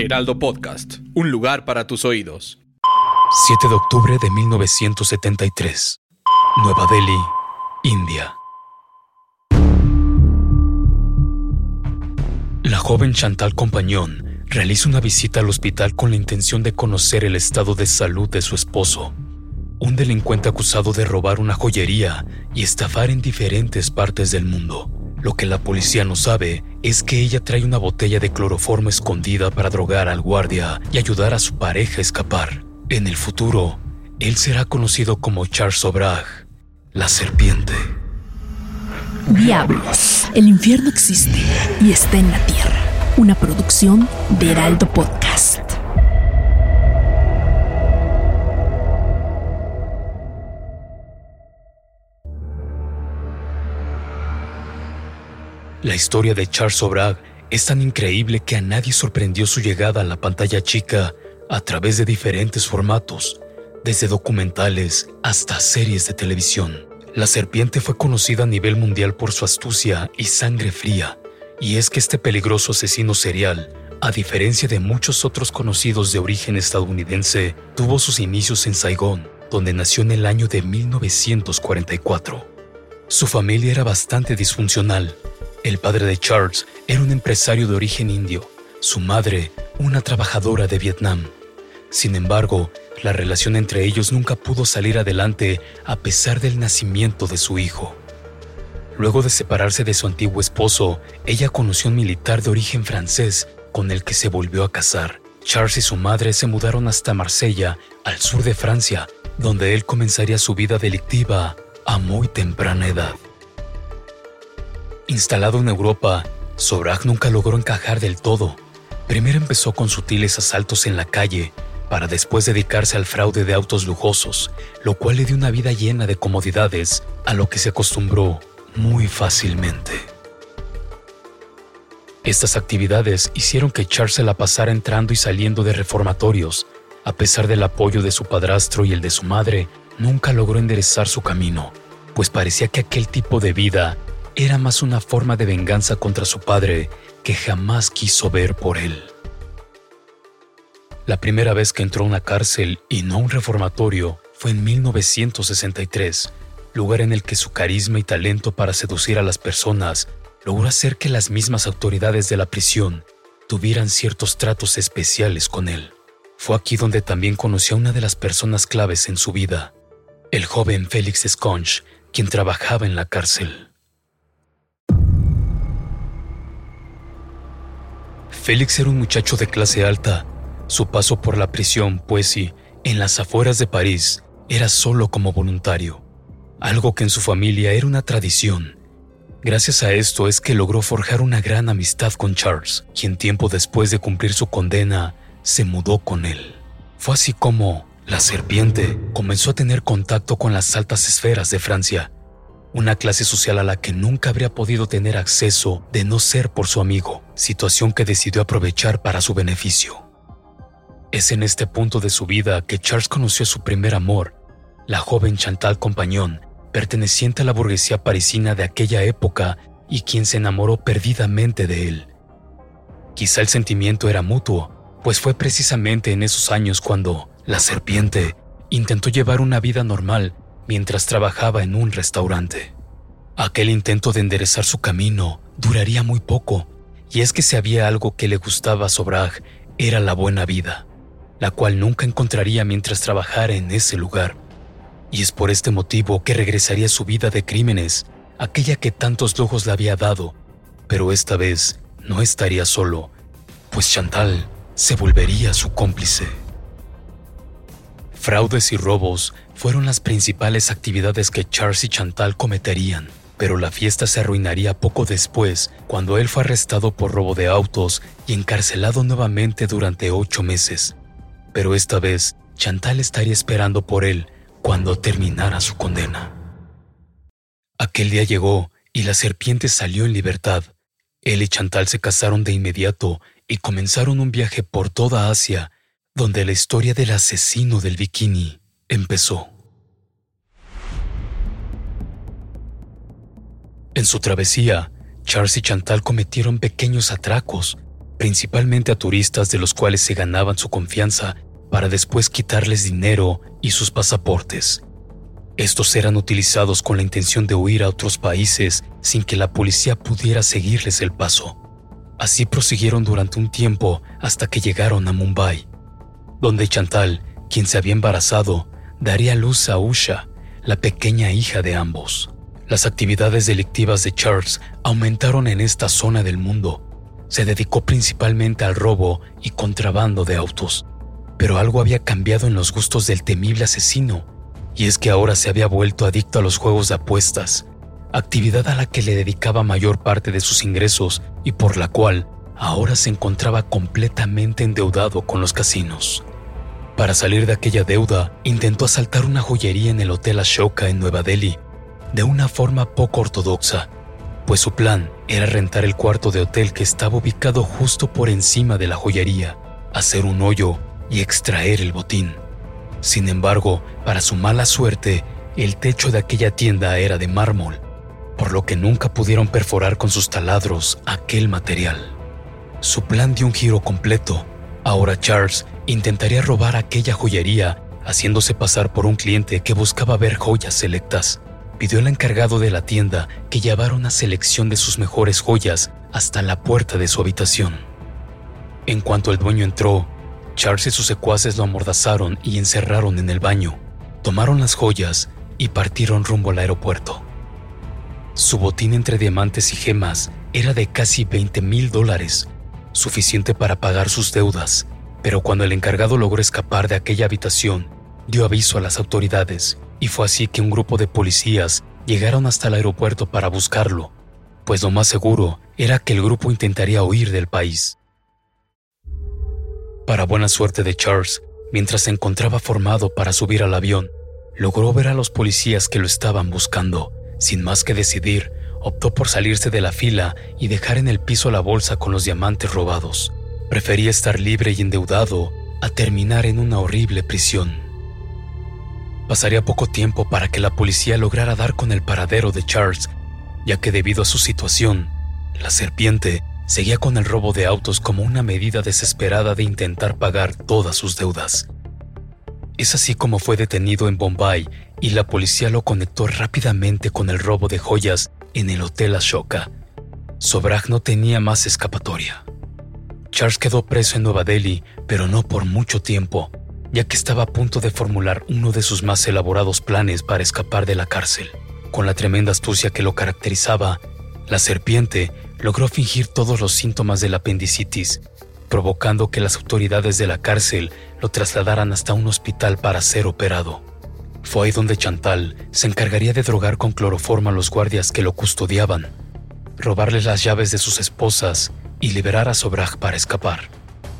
Heraldo Podcast, un lugar para tus oídos. 7 de octubre de 1973. Nueva Delhi, India. La joven Chantal Compañón realiza una visita al hospital con la intención de conocer el estado de salud de su esposo, un delincuente acusado de robar una joyería y estafar en diferentes partes del mundo. Lo que la policía no sabe es que ella trae una botella de cloroformo escondida para drogar al guardia y ayudar a su pareja a escapar. En el futuro, él será conocido como Charles Sobrag, la serpiente. Diablos, el infierno existe y está en la tierra. Una producción de Heraldo Podcast. La historia de Charles Sobrag es tan increíble que a nadie sorprendió su llegada a la pantalla chica a través de diferentes formatos, desde documentales hasta series de televisión. La serpiente fue conocida a nivel mundial por su astucia y sangre fría, y es que este peligroso asesino serial, a diferencia de muchos otros conocidos de origen estadounidense, tuvo sus inicios en Saigón, donde nació en el año de 1944. Su familia era bastante disfuncional. El padre de Charles era un empresario de origen indio, su madre una trabajadora de Vietnam. Sin embargo, la relación entre ellos nunca pudo salir adelante a pesar del nacimiento de su hijo. Luego de separarse de su antiguo esposo, ella conoció un militar de origen francés con el que se volvió a casar. Charles y su madre se mudaron hasta Marsella, al sur de Francia, donde él comenzaría su vida delictiva a muy temprana edad. Instalado en Europa, Sobrag nunca logró encajar del todo. Primero empezó con sutiles asaltos en la calle, para después dedicarse al fraude de autos lujosos, lo cual le dio una vida llena de comodidades, a lo que se acostumbró muy fácilmente. Estas actividades hicieron que Charles la pasara entrando y saliendo de reformatorios. A pesar del apoyo de su padrastro y el de su madre, nunca logró enderezar su camino, pues parecía que aquel tipo de vida era más una forma de venganza contra su padre que jamás quiso ver por él. La primera vez que entró a una cárcel y no a un reformatorio fue en 1963, lugar en el que su carisma y talento para seducir a las personas logró hacer que las mismas autoridades de la prisión tuvieran ciertos tratos especiales con él. Fue aquí donde también conoció a una de las personas claves en su vida, el joven Félix Sconch, quien trabajaba en la cárcel. Félix era un muchacho de clase alta. Su paso por la prisión, pues sí, en las afueras de París, era solo como voluntario, algo que en su familia era una tradición. Gracias a esto es que logró forjar una gran amistad con Charles, quien tiempo después de cumplir su condena, se mudó con él. Fue así como la serpiente comenzó a tener contacto con las altas esferas de Francia, una clase social a la que nunca habría podido tener acceso de no ser por su amigo, situación que decidió aprovechar para su beneficio. Es en este punto de su vida que Charles conoció su primer amor, la joven Chantal Compañón, perteneciente a la burguesía parisina de aquella época y quien se enamoró perdidamente de él. Quizá el sentimiento era mutuo, pues fue precisamente en esos años cuando la serpiente intentó llevar una vida normal mientras trabajaba en un restaurante. Aquel intento de enderezar su camino duraría muy poco, y es que si había algo que le gustaba a Sobrag era la buena vida, la cual nunca encontraría mientras trabajara en ese lugar. Y es por este motivo que regresaría a su vida de crímenes, aquella que tantos lujos le había dado, pero esta vez no estaría solo, pues Chantal se volvería su cómplice. Fraudes y robos fueron las principales actividades que Charles y Chantal cometerían. pero la fiesta se arruinaría poco después cuando él fue arrestado por robo de autos y encarcelado nuevamente durante ocho meses. Pero esta vez, Chantal estaría esperando por él cuando terminara su condena. Aquel día llegó y la serpiente salió en libertad. Él y Chantal se casaron de inmediato y comenzaron un viaje por toda Asia, donde la historia del asesino del bikini empezó. En su travesía, Charles y Chantal cometieron pequeños atracos, principalmente a turistas de los cuales se ganaban su confianza para después quitarles dinero y sus pasaportes. Estos eran utilizados con la intención de huir a otros países sin que la policía pudiera seguirles el paso. Así prosiguieron durante un tiempo hasta que llegaron a Mumbai, donde Chantal, quien se había embarazado, daría luz a Usha, la pequeña hija de ambos. Las actividades delictivas de Charles aumentaron en esta zona del mundo. Se dedicó principalmente al robo y contrabando de autos, pero algo había cambiado en los gustos del temible asesino, y es que ahora se había vuelto adicto a los juegos de apuestas, actividad a la que le dedicaba mayor parte de sus ingresos y por la cual ahora se encontraba completamente endeudado con los casinos. Para salir de aquella deuda, intentó asaltar una joyería en el Hotel Ashoka en Nueva Delhi, de una forma poco ortodoxa, pues su plan era rentar el cuarto de hotel que estaba ubicado justo por encima de la joyería, hacer un hoyo y extraer el botín. Sin embargo, para su mala suerte, el techo de aquella tienda era de mármol, por lo que nunca pudieron perforar con sus taladros aquel material. Su plan dio un giro completo. Ahora Charles intentaría robar aquella joyería haciéndose pasar por un cliente que buscaba ver joyas selectas. Pidió al encargado de la tienda que llevara una selección de sus mejores joyas hasta la puerta de su habitación. En cuanto el dueño entró, Charles y sus secuaces lo amordazaron y encerraron en el baño. Tomaron las joyas y partieron rumbo al aeropuerto. Su botín entre diamantes y gemas era de casi 20 mil dólares, suficiente para pagar sus deudas, pero cuando el encargado logró escapar de aquella habitación, dio aviso a las autoridades y fue así que un grupo de policías llegaron hasta el aeropuerto para buscarlo, pues lo más seguro era que el grupo intentaría huir del país. Para buena suerte de Charles, mientras se encontraba formado para subir al avión, logró ver a los policías que lo estaban buscando. Sin más que decidir, optó por salirse de la fila y dejar en el piso la bolsa con los diamantes robados. Prefería estar libre y endeudado a terminar en una horrible prisión. Pasaría poco tiempo para que la policía lograra dar con el paradero de Charles, ya que debido a su situación, la serpiente seguía con el robo de autos como una medida desesperada de intentar pagar todas sus deudas. Es así como fue detenido en Bombay y la policía lo conectó rápidamente con el robo de joyas en el Hotel Ashoka. Sobrag no tenía más escapatoria. Charles quedó preso en Nueva Delhi, pero no por mucho tiempo, ya que estaba a punto de formular uno de sus más elaborados planes para escapar de la cárcel. Con la tremenda astucia que lo caracterizaba, la serpiente logró fingir todos los síntomas de la apendicitis, provocando que las autoridades de la cárcel lo trasladaran hasta un hospital para ser operado. Fue ahí donde Chantal se encargaría de drogar con cloroforma a los guardias que lo custodiaban, robarles las llaves de sus esposas y liberar a Sobrag para escapar.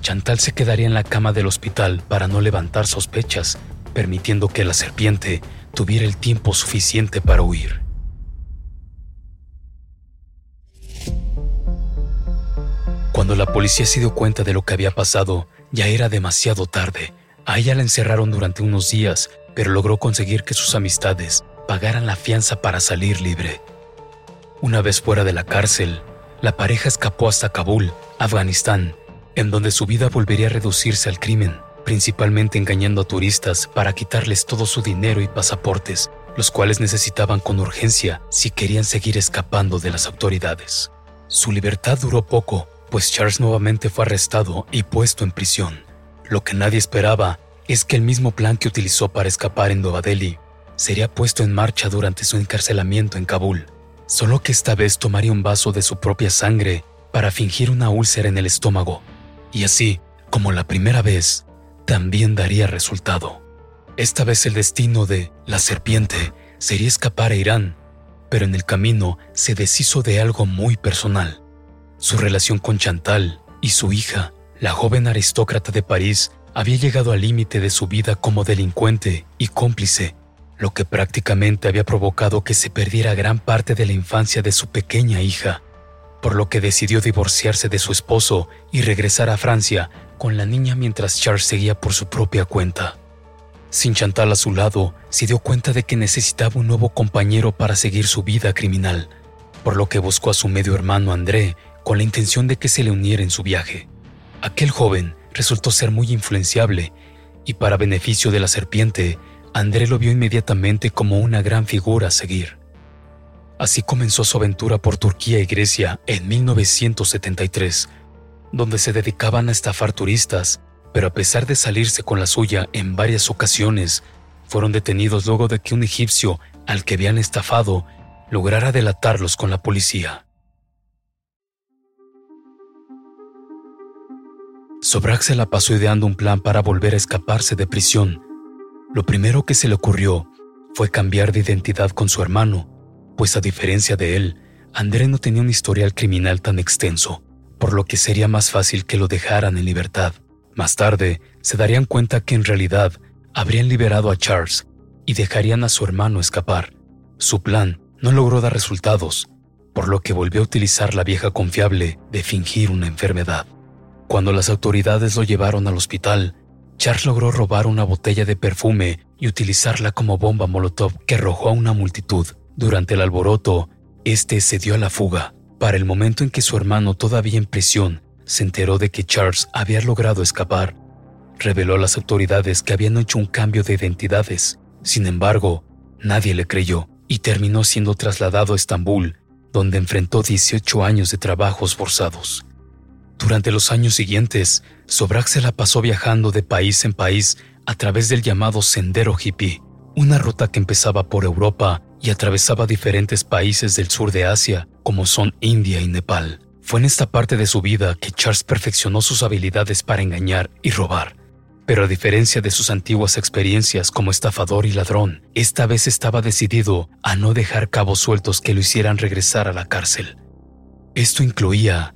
Chantal se quedaría en la cama del hospital para no levantar sospechas, permitiendo que la serpiente tuviera el tiempo suficiente para huir. Cuando la policía se dio cuenta de lo que había pasado, ya era demasiado tarde. A ella la encerraron durante unos días, pero logró conseguir que sus amistades pagaran la fianza para salir libre. Una vez fuera de la cárcel, la pareja escapó hasta Kabul, Afganistán, en donde su vida volvería a reducirse al crimen, principalmente engañando a turistas para quitarles todo su dinero y pasaportes, los cuales necesitaban con urgencia si querían seguir escapando de las autoridades. Su libertad duró poco, pues Charles nuevamente fue arrestado y puesto en prisión. Lo que nadie esperaba es que el mismo plan que utilizó para escapar en Nueva Delhi sería puesto en marcha durante su encarcelamiento en Kabul, solo que esta vez tomaría un vaso de su propia sangre para fingir una úlcera en el estómago, y así, como la primera vez, también daría resultado. Esta vez el destino de la serpiente sería escapar a Irán, pero en el camino se deshizo de algo muy personal. Su relación con Chantal y su hija, la joven aristócrata de París, había llegado al límite de su vida como delincuente y cómplice, lo que prácticamente había provocado que se perdiera gran parte de la infancia de su pequeña hija, por lo que decidió divorciarse de su esposo y regresar a Francia con la niña mientras Charles seguía por su propia cuenta. Sin Chantal a su lado, se dio cuenta de que necesitaba un nuevo compañero para seguir su vida criminal, por lo que buscó a su medio hermano André con la intención de que se le uniera en su viaje. Aquel joven resultó ser muy influenciable y para beneficio de la serpiente, André lo vio inmediatamente como una gran figura a seguir. Así comenzó su aventura por Turquía y Grecia en 1973, donde se dedicaban a estafar turistas pero a pesar de salirse con la suya en varias ocasiones, fueron detenidos luego de que un egipcio al que habían estafado lograra delatarlos con la policía. Sobrak se la pasó ideando un plan para volver a escaparse de prisión. Lo primero que se le ocurrió fue cambiar de identidad con su hermano, pues a diferencia de él, André no tenía un historial criminal tan extenso, por lo que sería más fácil que lo dejaran en libertad. Más tarde, se darían cuenta que en realidad habrían liberado a Charles y dejarían a su hermano escapar. Su plan no logró dar resultados, por lo que volvió a utilizar la vieja confiable de fingir una enfermedad. Cuando las autoridades lo llevaron al hospital, Charles logró robar una botella de perfume y utilizarla como bomba molotov que arrojó a una multitud. Durante el alboroto, este se dio a la fuga. Para el momento en que su hermano, todavía en prisión, se enteró de que Charles había logrado escapar. Reveló a las autoridades que habían hecho un cambio de identidades. Sin embargo, nadie le creyó y terminó siendo trasladado a Estambul, donde enfrentó 18 años de trabajos forzados. Durante los años siguientes, Sobrak se la pasó viajando de país en país a través del llamado Sendero Hippie, una ruta que empezaba por Europa y atravesaba diferentes países del sur de Asia, como son India y Nepal. Fue en esta parte de su vida que Charles perfeccionó sus habilidades para engañar y robar. Pero a diferencia de sus antiguas experiencias como estafador y ladrón, esta vez estaba decidido a no dejar cabos sueltos que lo hicieran regresar a la cárcel. Esto incluía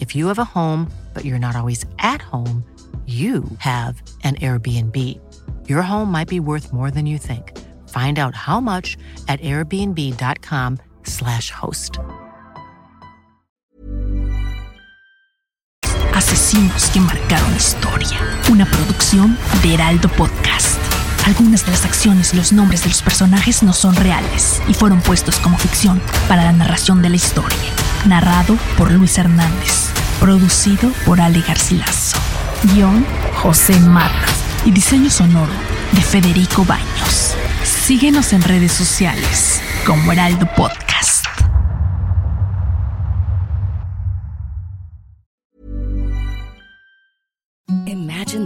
If you have a home, but you're not always at home, you have an Airbnb. Your home might be worth more than you think. Find out how much at airbnb.com/slash host. Asesinos que marcaron historia. Una producción de Heraldo Podcast. Algunas de las acciones y los nombres de los personajes no son reales y fueron puestos como ficción para la narración de la historia. Narrado por Luis Hernández. Producido por Ale Garcilaso. Guión José Mata. Y diseño sonoro de Federico Baños. Síguenos en redes sociales como Heraldo Podcast.